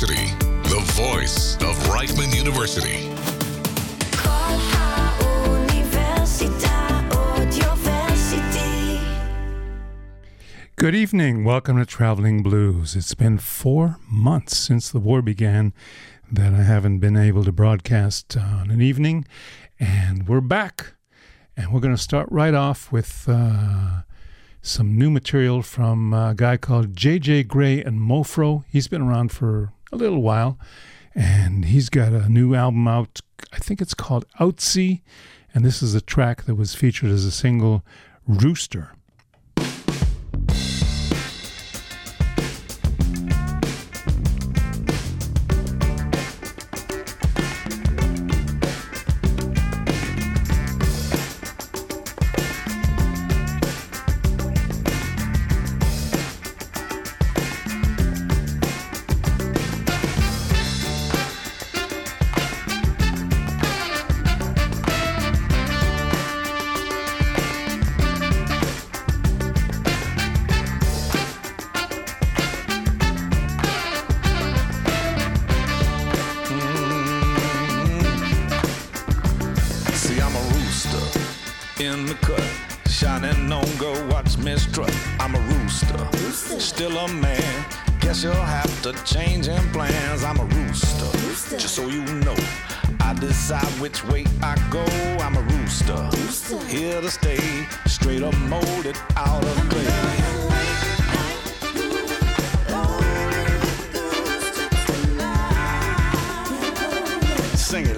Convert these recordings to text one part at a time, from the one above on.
University, the voice of Reichman University. Good evening. Welcome to Traveling Blues. It's been four months since the war began that I haven't been able to broadcast on an evening, and we're back. And we're going to start right off with uh, some new material from a guy called J.J. Grey and Mofro. He's been around for a little while, and he's got a new album out. I think it's called Olustee, and this is a track that was featured as a single, Rooster. singers.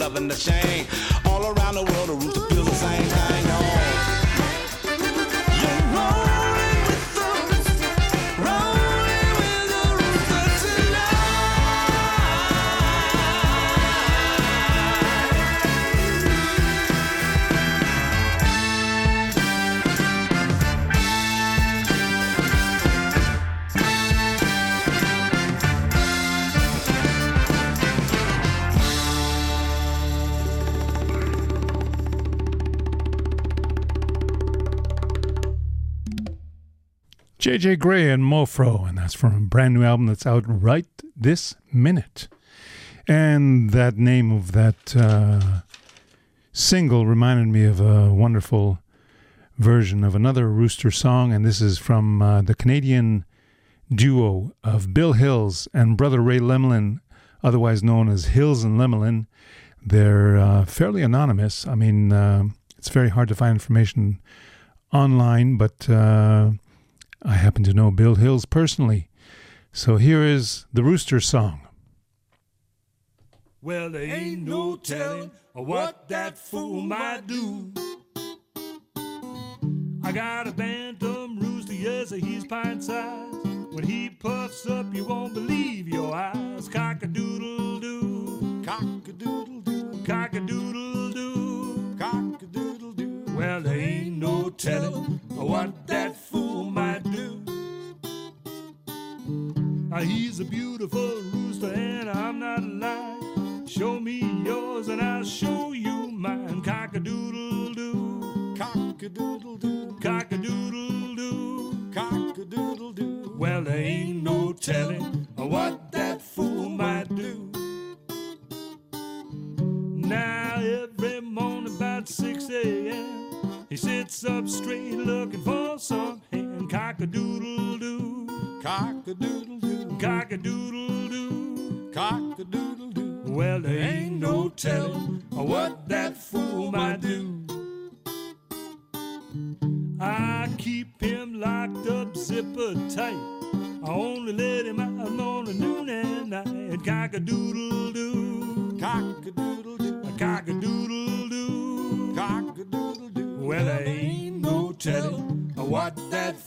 love and the shame. JJ Grey and Mofro, and that's from a brand new album that's out right this minute. And that name of that uh, single reminded me of a wonderful version of another Rooster song, and this is from uh, the Canadian duo of Bill Hills and brother Ray Lemelin, otherwise known as Hills and Lemelin. They're uh, fairly anonymous. I mean, uh, it's very hard to find information online, but uh, I happen to know Bill Hills personally. So here is the Rooster song. Well, there ain't no telling what that fool might do. I got a bantam rooster, yes, he's pint sized. When he puffs up, you won't believe your eyes. Cock a doodle doo, cock a doodle doo, cock a doodle doo, Well, there ain't no telling what that fool might do. He's a beautiful rooster, and I'm not lying. Show me yours, and I'll show you mine. Cock a doodle doo, cock a doodle doo, cock a doodle doo, cock a doodle doo. Well, there ain't no telling what that fool might do. Now, every morning about 6 a.m., he sits up straight looking for some hen. Cock a doodle doo, cock a doodle doo, cock a doodle doo, cock a doodle doo. Well, there ain't no telling what that fool might do. I keep him locked up, zipper tight. I only let him out on morning, noon, and night. Cock a doodle doo, cock a doodle doo, cock a doodle doo, cock a doodle doo. Well, there ain't no telling what that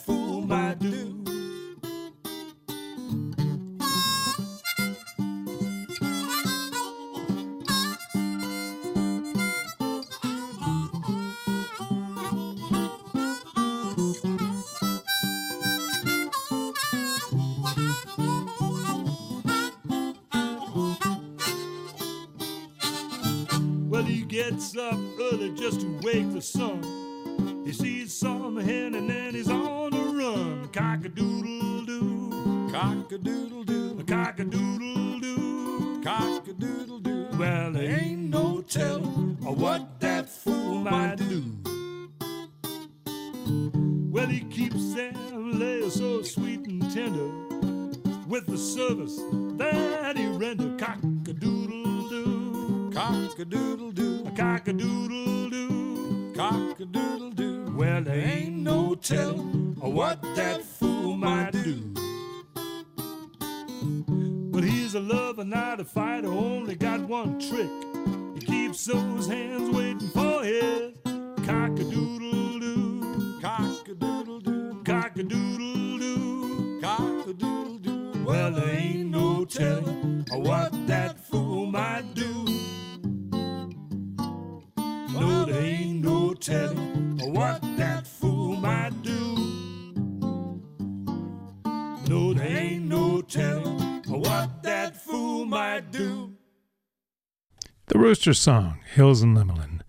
Rooster Song, Hills and Lemelin.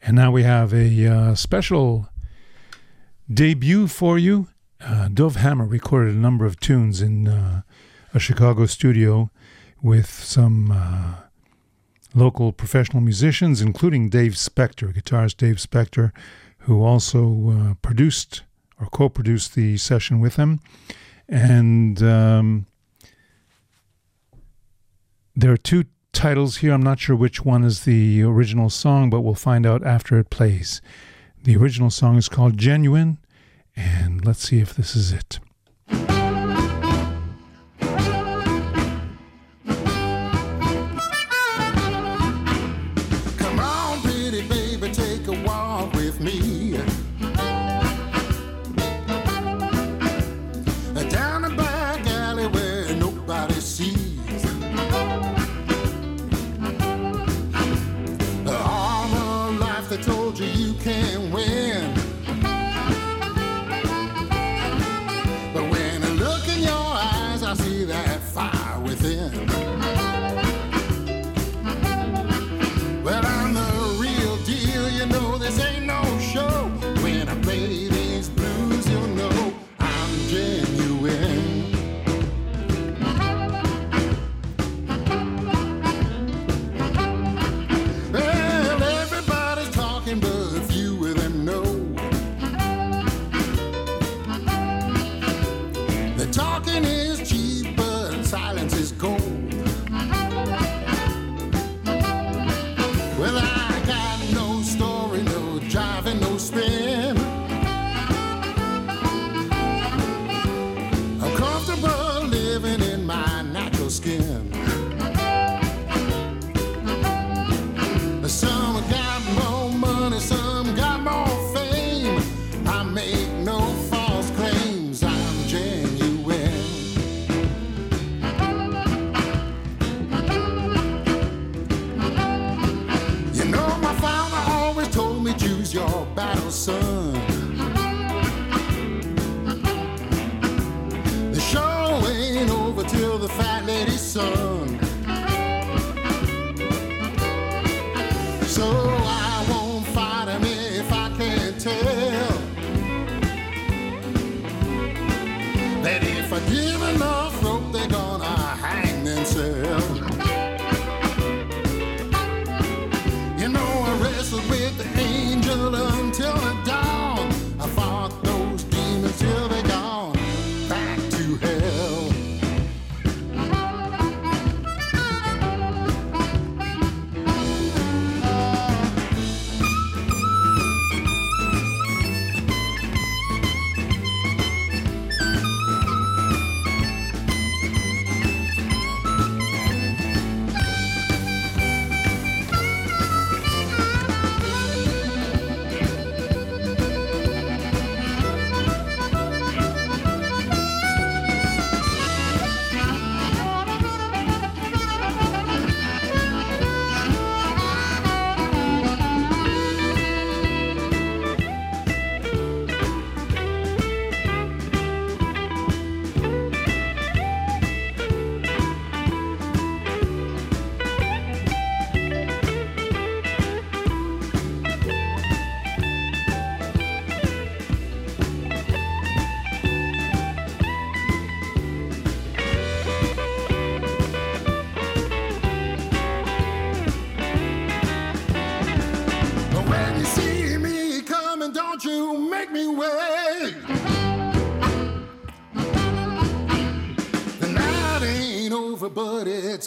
And now we have a uh, special debut for you. Uh, Dov Hammer recorded a number of tunes in uh, a Chicago studio with some uh, local professional musicians, including Dave Specter, guitarist Dave Specter, who also uh, produced or co produced the session with him. And um, there are two titles here. I'm not sure which one is the original song, but we'll find out after it plays. The original song is called Genuine, and let's see if this is it.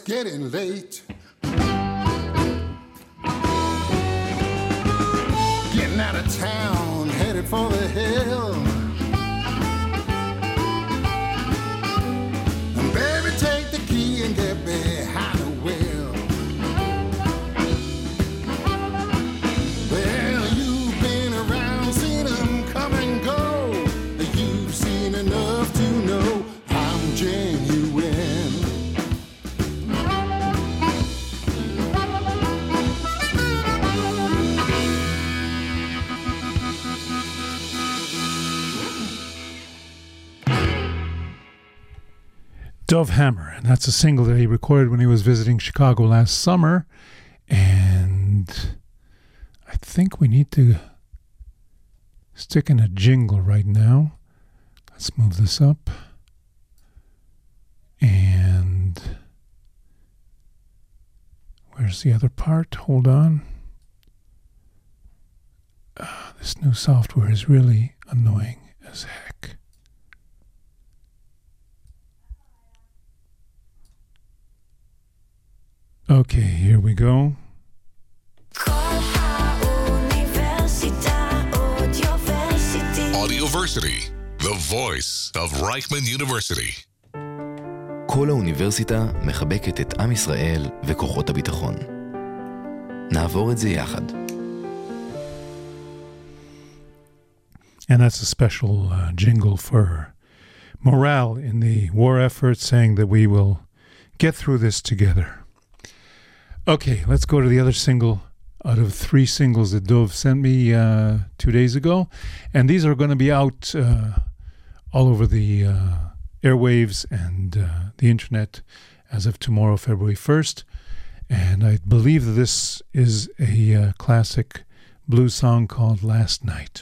Getting late. Getting out of town, headed for the hill. Dov Hammer, and that's a single that he recorded when he was visiting Chicago last summer. And I think we need to stick in a jingle right now. Let's move this up. And where's the other part? Hold on. Ah, this new software is really annoying as heck. Okay, here we go. כל האוניברסיטה אודיוורסיטי. Audioversity, the voice of Reichman University. כל האוניברסיטה מחבקת את עם ישראל וכוחות הביטחון. נעבור את זה יחד. And that's a special uh, jingle for morale in the war effort, saying that we will get through this together. Okay, let's go to the other single out of three singles that Dov sent me uh, two days ago. And these are going to be out uh, all over the uh, airwaves and uh, the internet as of tomorrow, February 1st. And I believe that this is a uh, classic blues song called Last Night.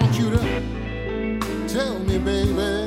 want you to tell me, baby,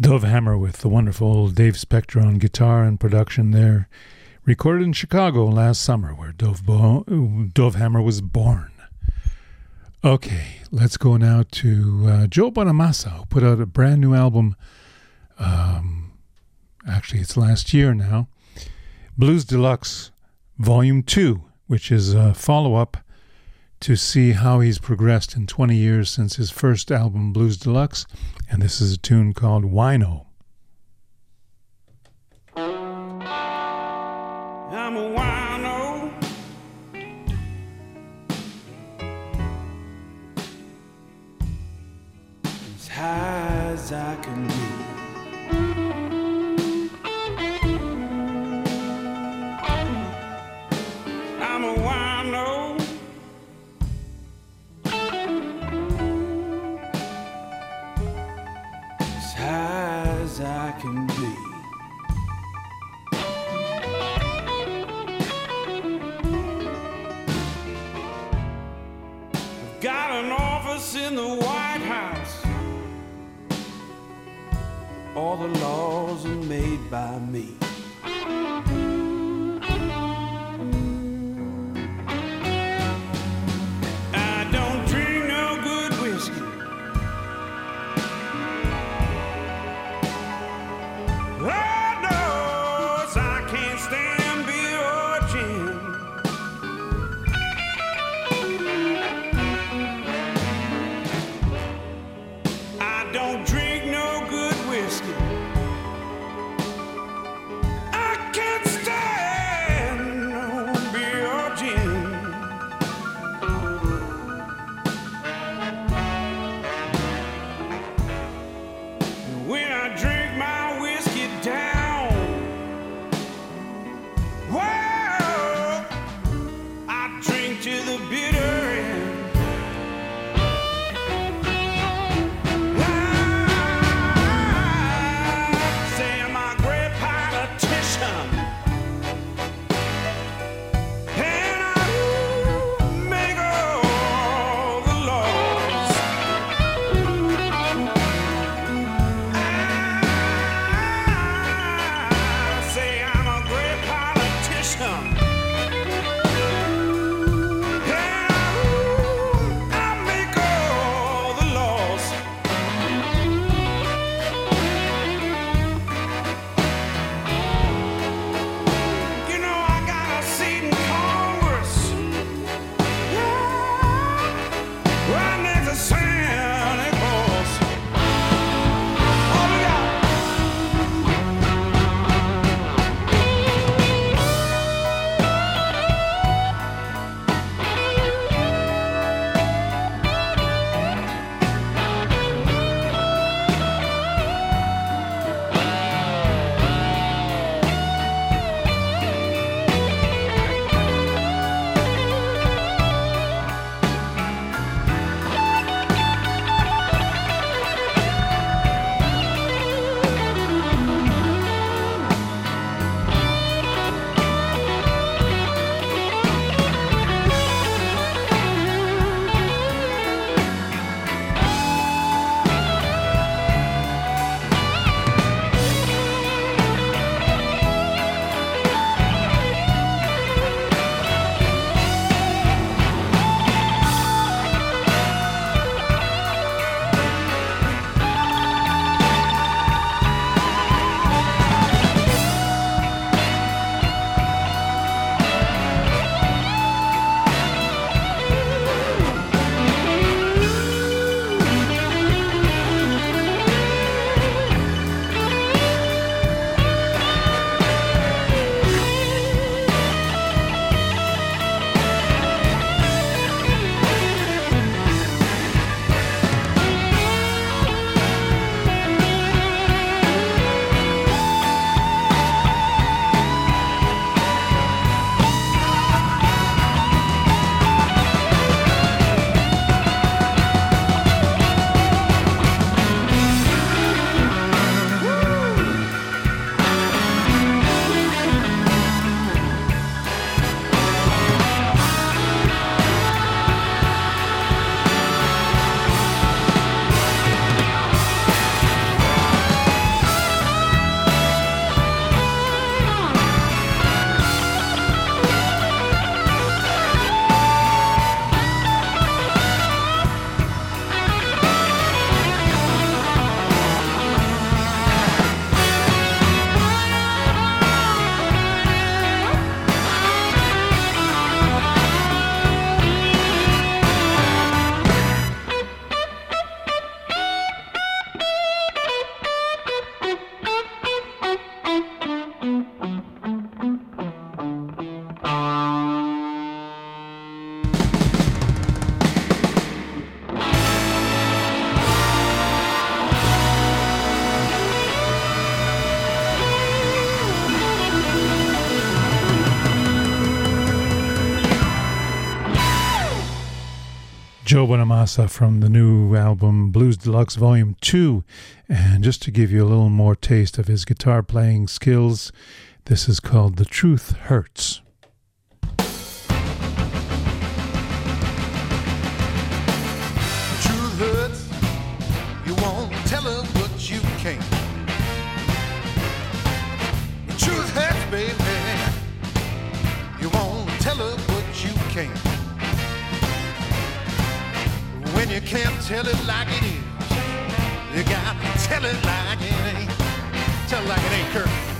Dov Hammer with the wonderful Dave Specter on guitar and production there. Recorded in Chicago last summer, where Dov, Bo- Dov Hammer was born. Okay, let's go now to uh, Joe Bonamassa, who put out a brand new album. Um, actually, it's last year now. Blues Deluxe Volume 2, which is a follow up to see how he's progressed in 20 years since his first album, Blues Deluxe, and this is a tune called Wino. I'm a wino. High as I by me. From the new album Blues Deluxe Volume 2. And just to give you a little more taste of his guitar playing skills, this is called The Truth Hurts. Can't tell it like it is, you gotta tell it like it ain't. Tell it like it ain't, Kurt.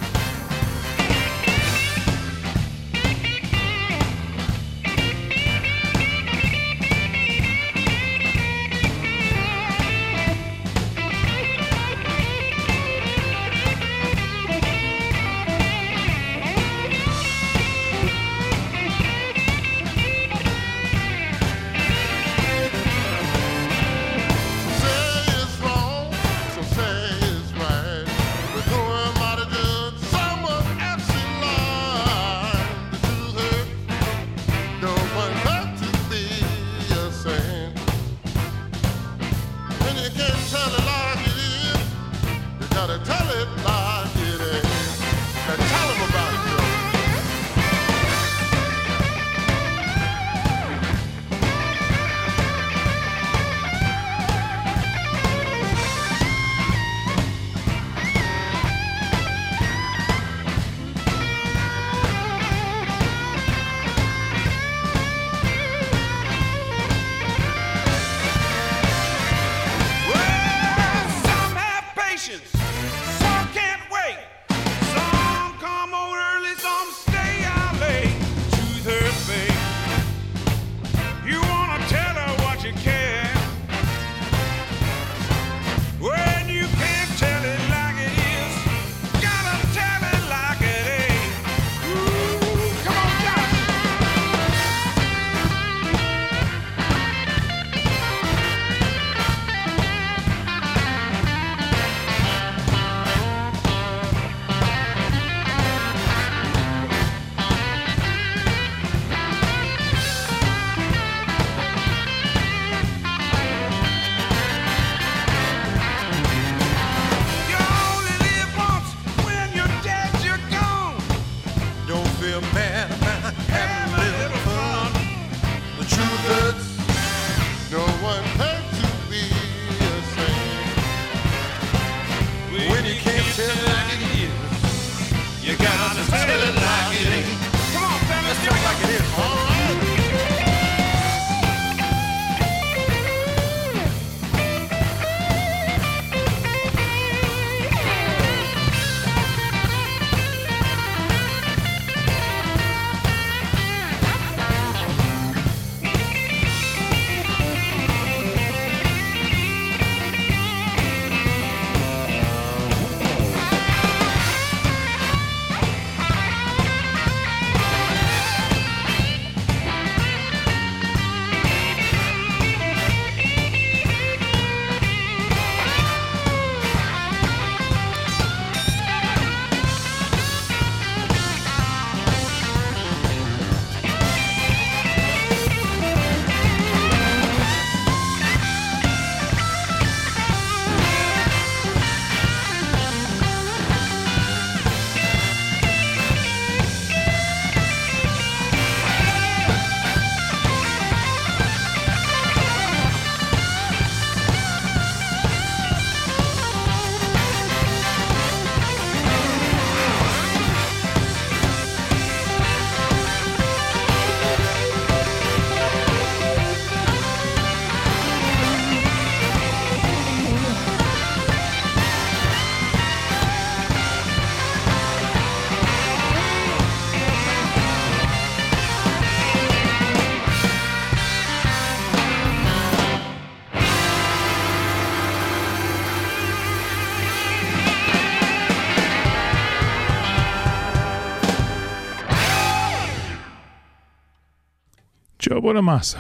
buona massa.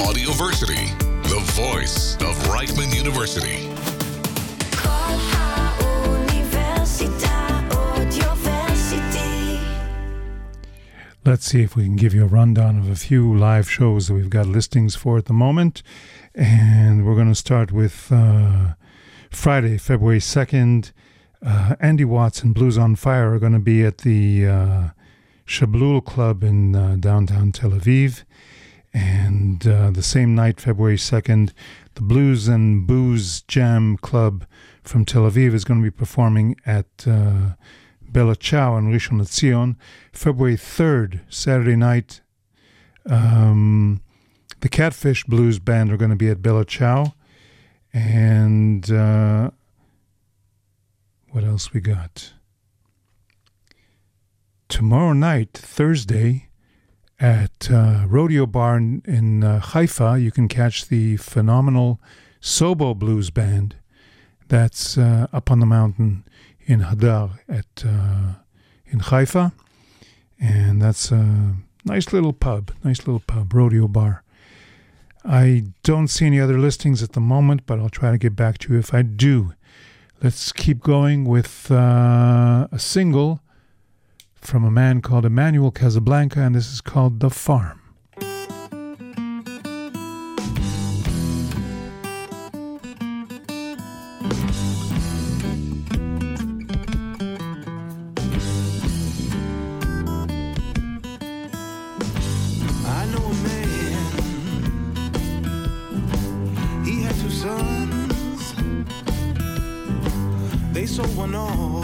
Audioversity, the voice of Reichman University. Let's see if we can give you a rundown of a few live shows that we've got listings for at the moment. And we're going to start with uh, Friday, February 2nd uh, Andy Watts and Blues on Fire are going to be at the uh, Shablul Club in uh, downtown Tel Aviv. And uh, the same night, February 2nd, the Blues and Booze Jam Club from Tel Aviv is going to be performing at uh, Bella Ciao in Rishon LeZion. February 3rd, Saturday night, um, the Catfish Blues Band are going to be at Bella Ciao. And uh, what else we got? Tomorrow night, Thursday, at uh, Rodeo Bar in, uh, Haifa, you can catch the phenomenal Sobo Blues Band. That's uh, up on the mountain in Hadar at uh, in Haifa, and that's a nice little pub, nice little pub, Rodeo Bar. I don't see any other listings at the moment, but I'll try to get back to you if I do. Let's keep going with uh, a single from a man called Emmanuel Casablanca, and this is called The Farm. Sold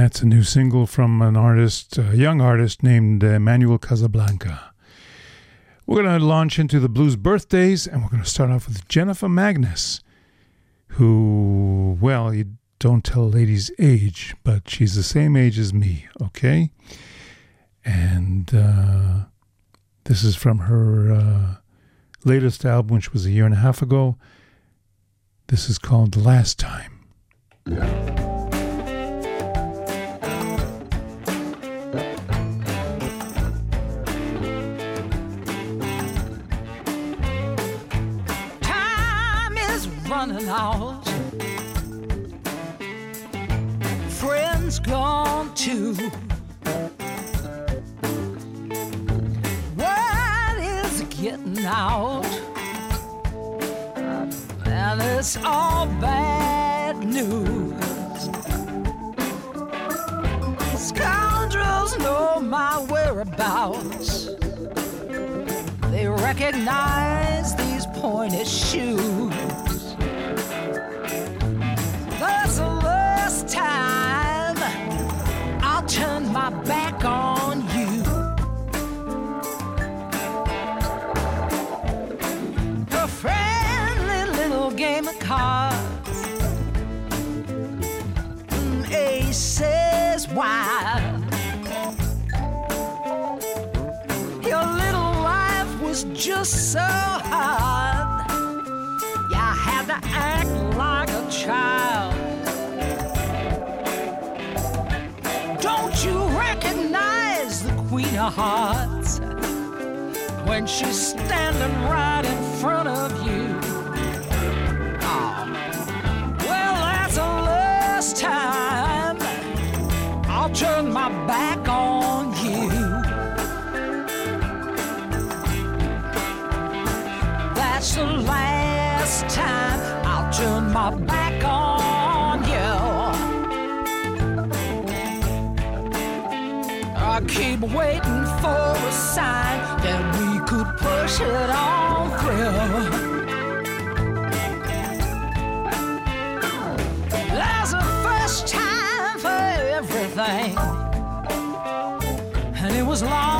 that's a new single from an artist, a young artist named Emmanuel Casablanca. We're going to launch into the blues birthdays, and we're going to start off with Jennifer Magnus, who, well, you don't tell a lady's age, but she's the same age as me, okay? And uh, this is from her uh, latest album, which was a year and a half ago. This is called Last Time. Time out. And it's all bad news. Scoundrels know my whereabouts. They recognize these pointed shoes. Mm, Aces wide. Your little life was just so hard. You had to act like a child. Don't you recognize the Queen of Hearts when she's standing right in front of you? Back on you. That's the last time I'll turn my back on you. I keep waiting for a sign that we could push it on through. Everything, was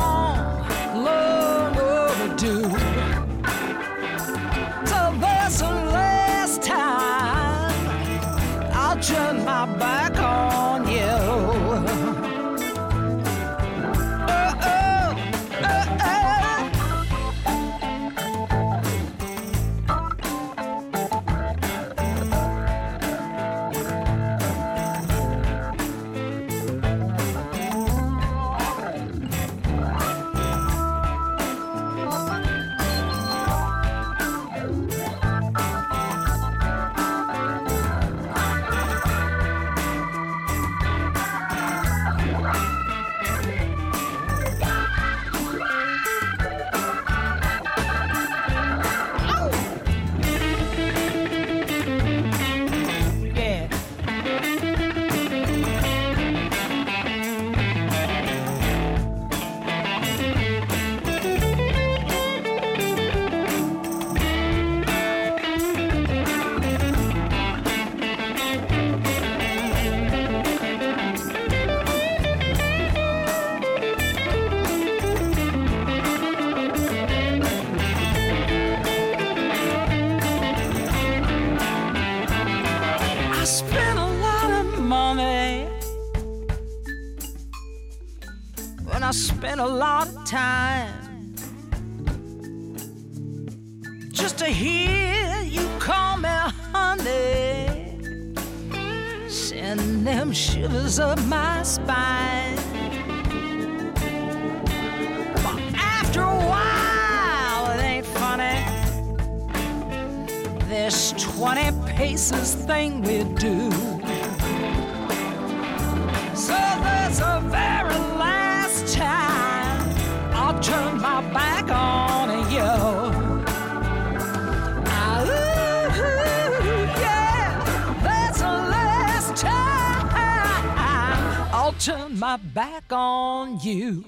my back on you.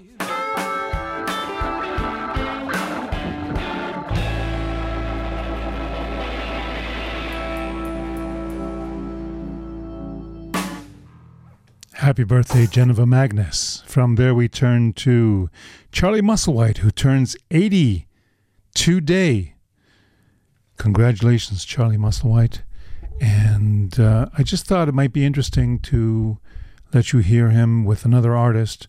Happy birthday, Geneva Magnus. From there, we turn to Charlie Musselwhite, who turns 80 today. Congratulations, Charlie Musselwhite. And uh, I just thought it might be interesting to let you hear him with another artist.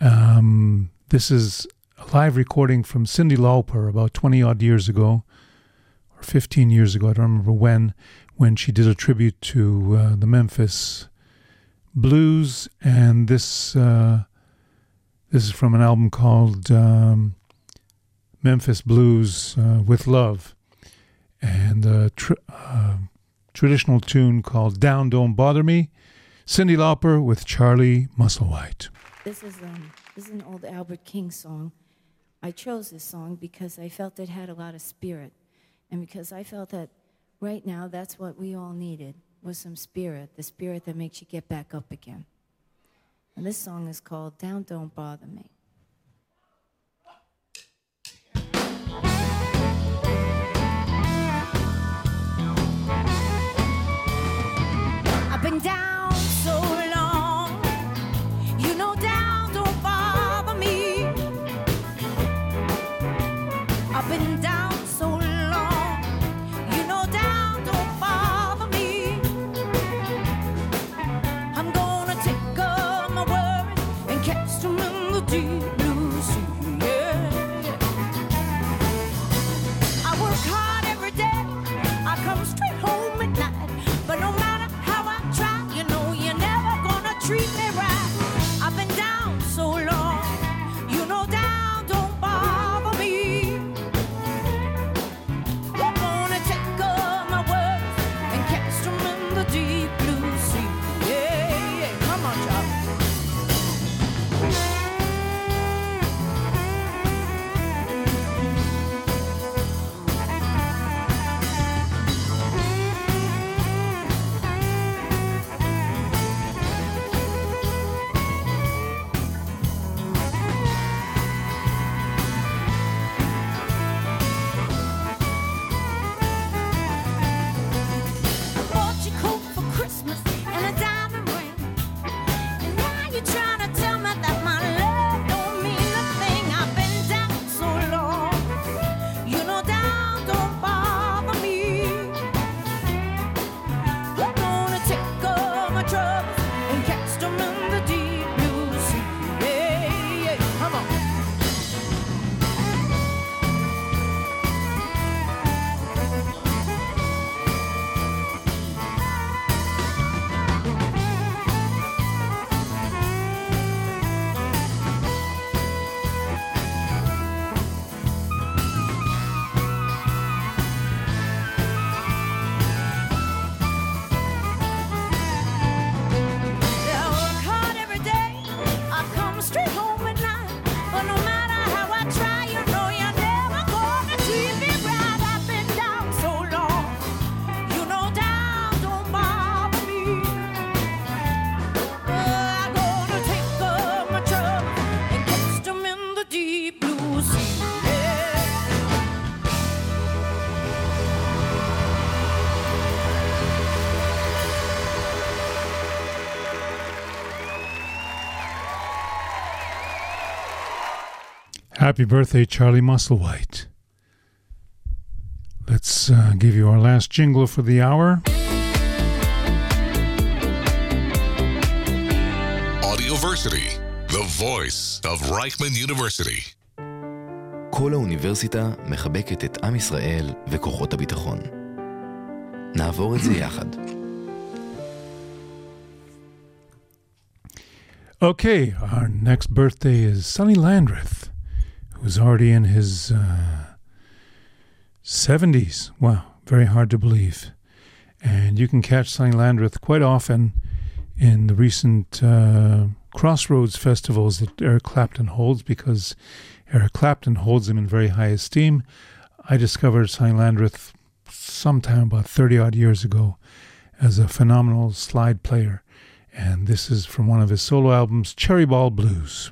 Um, this is a live recording from Cyndi Lauper about 20 odd years ago, or 15 years ago, I don't remember when, when she did a tribute to uh, the Memphis blues, and this uh, this is from an album called um, Memphis Blues uh, with Love, and a tr- uh, traditional tune called "Down Don't Bother Me." Cyndi Lauper with Charlie Musselwhite. This is um, this is an old Albert King song I chose this song because I felt it had a lot of spirit, and because I felt that right now that's what we all needed was some spirit, the spirit that makes you get back up again. And this song is called Down Don't Bother Me. Happy birthday, Charlie Musselwhite. Let's uh, give you our last jingle for the hour. Audioversity, the voice of Reichman University. כל האוניברסיטה מחבקת את עם ישראל וכוחות הביטחון. נעבור את זה יחד. Okay, our next birthday is Sonny Landreth who's already in his uh, 70s. Wow, very hard to believe. And you can catch Sonny Landreth quite often in the recent uh, Crossroads festivals that Eric Clapton holds because Eric Clapton holds him in very high esteem. I discovered Sonny Landreth sometime about 30 odd years ago as a phenomenal slide player. And this is from one of his solo albums, Cherry Ball Blues.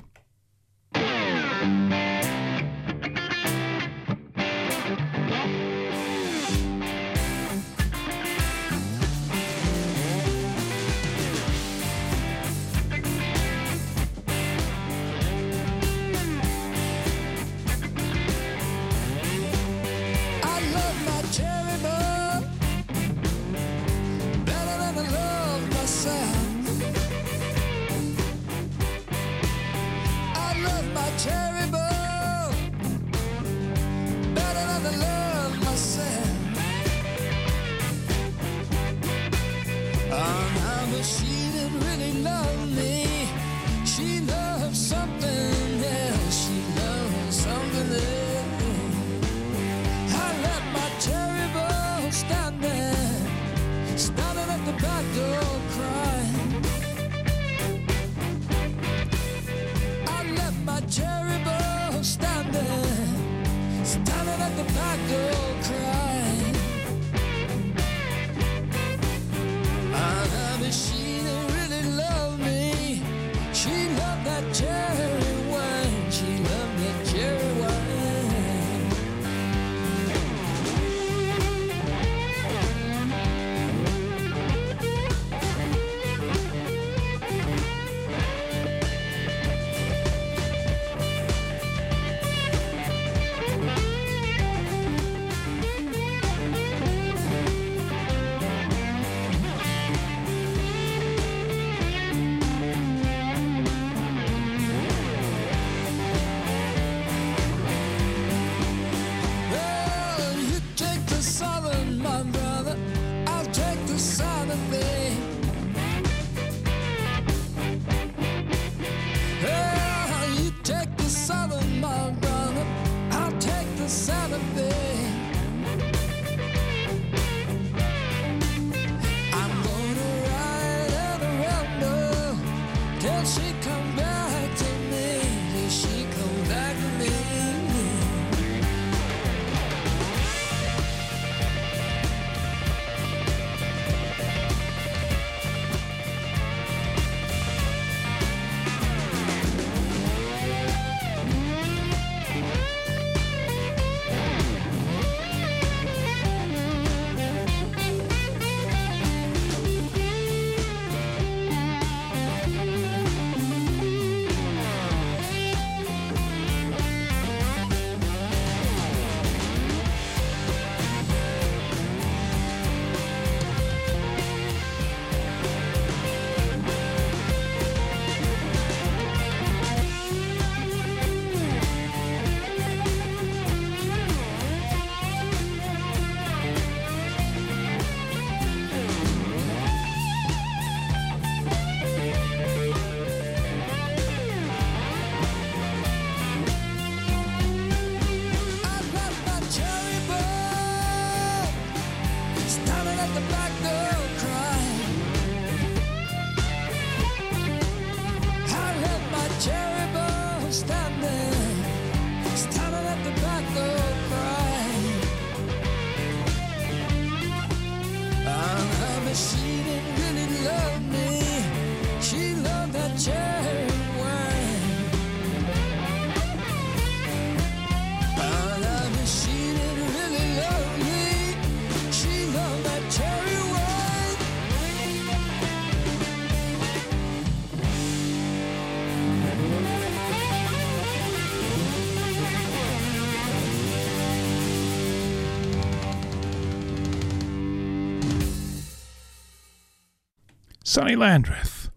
Sonny Landreth.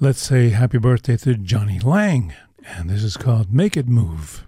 Let's say happy birthday to Jonny Lang, and this is called Make It Move.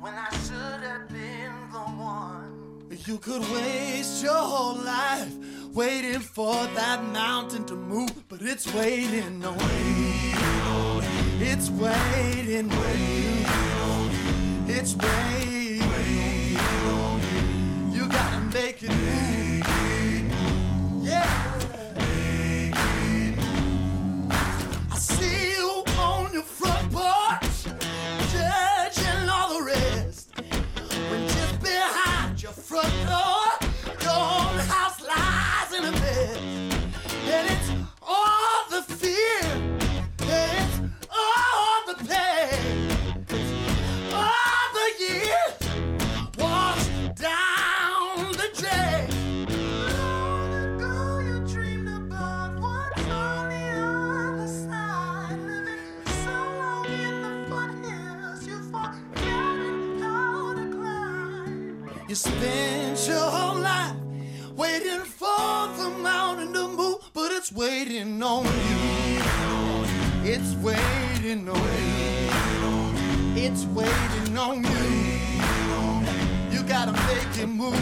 when I should have been the one. You could waste your whole life waiting for that mountain to move, but it's waiting on you. It's waiting on you. It's waiting on. You gotta make it move. front. waiting on you. It's waiting on you. You gotta make it move.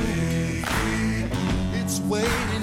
It's waiting.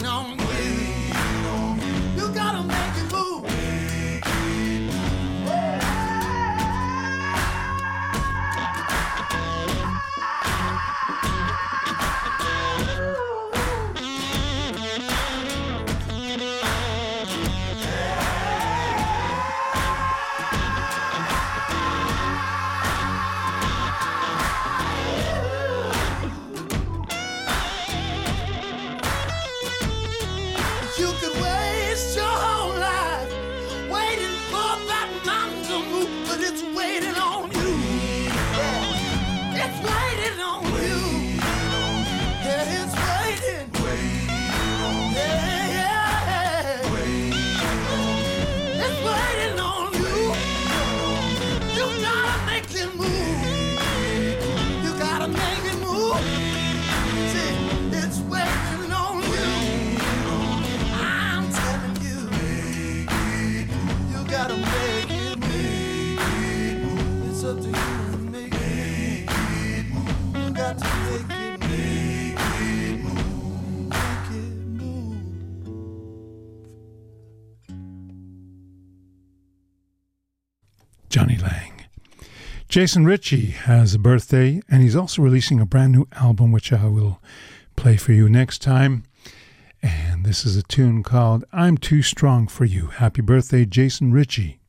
Jason Ricci has a birthday, and he's also releasing a brand new album, which I will play for you next time. And this is a tune called I'm Too Strong for You. Happy birthday, Jason Ricci.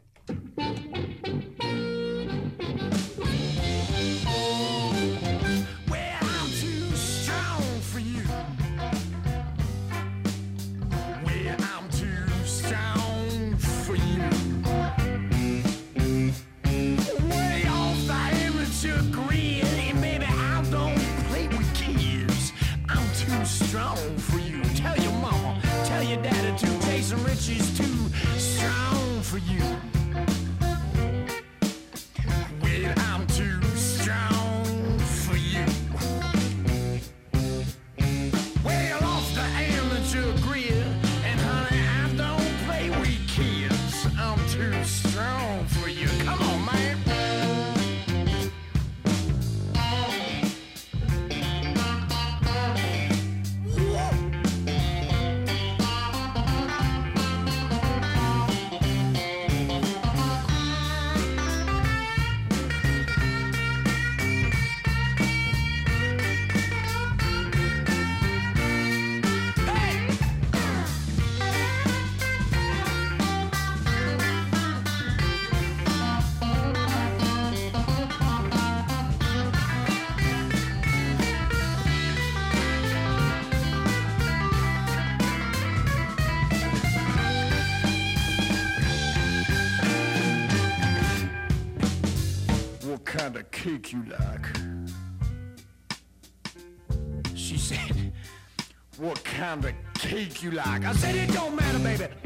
Cake you like? She said, What kind of cake you like? I said, It don't matter, baby.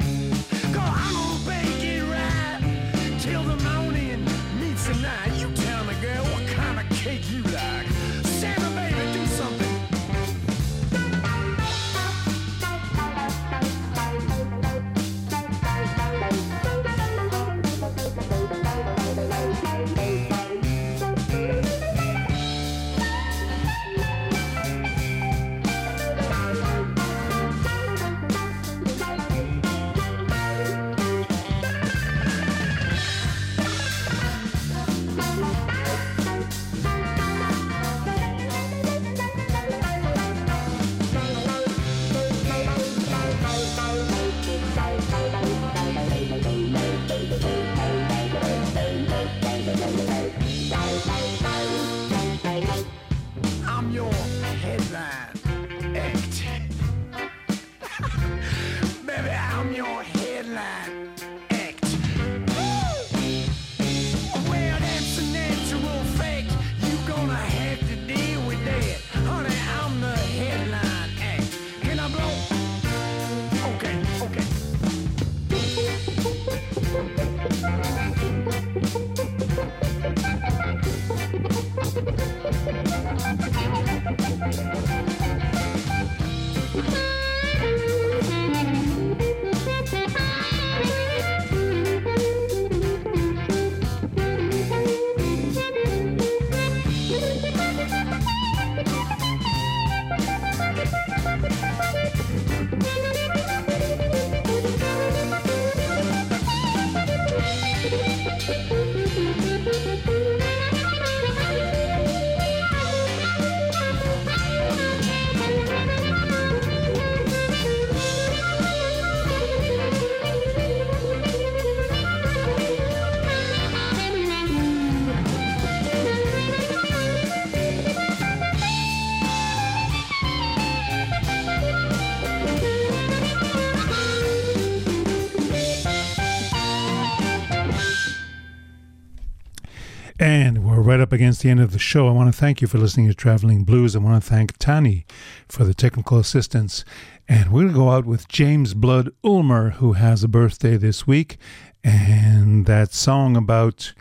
Right up against the end of the show. I want to thank you for listening to Traveling Blues. I want to thank Tani for the technical assistance. And we're going to go out with James Blood Ulmer, who has a birthday this week. And that song about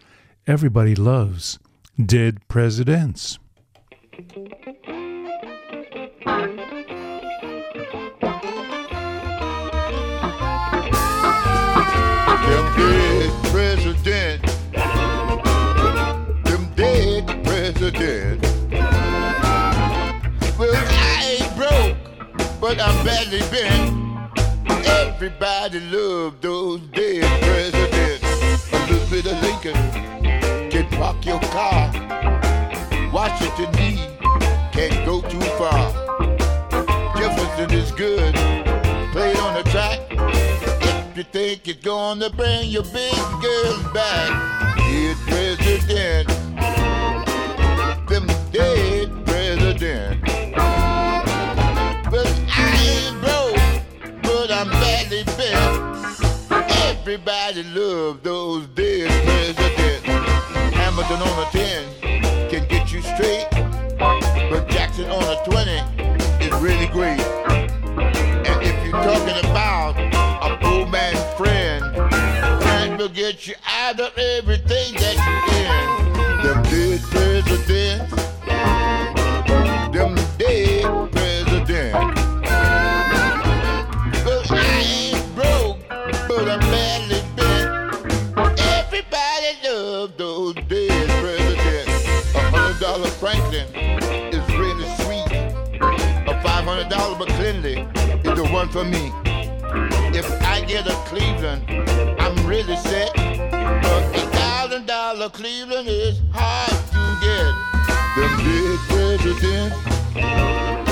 everybody loves dead presidents. President. Well, I ain't broke, but I'm badly bent. Everybody loved those dead presidents. A little bit of Lincoln, can Park your car. Washington D can't go too far. Jefferson is good. Play on the track. If you think it's gonna bring your big girls back, dead president. Them dead president. But I ain't broke, but I'm badly bent. Everybody love those dead presidents. Hamilton on a 10 can get you straight, but Jackson on a 20 is really great. And if you're talking about a poor man's friend, friend will get you out of everything that you're in. One for me. If I get a Cleveland, I'm really set. But a thousand dollar Cleveland is hard to get. Presidents, them dead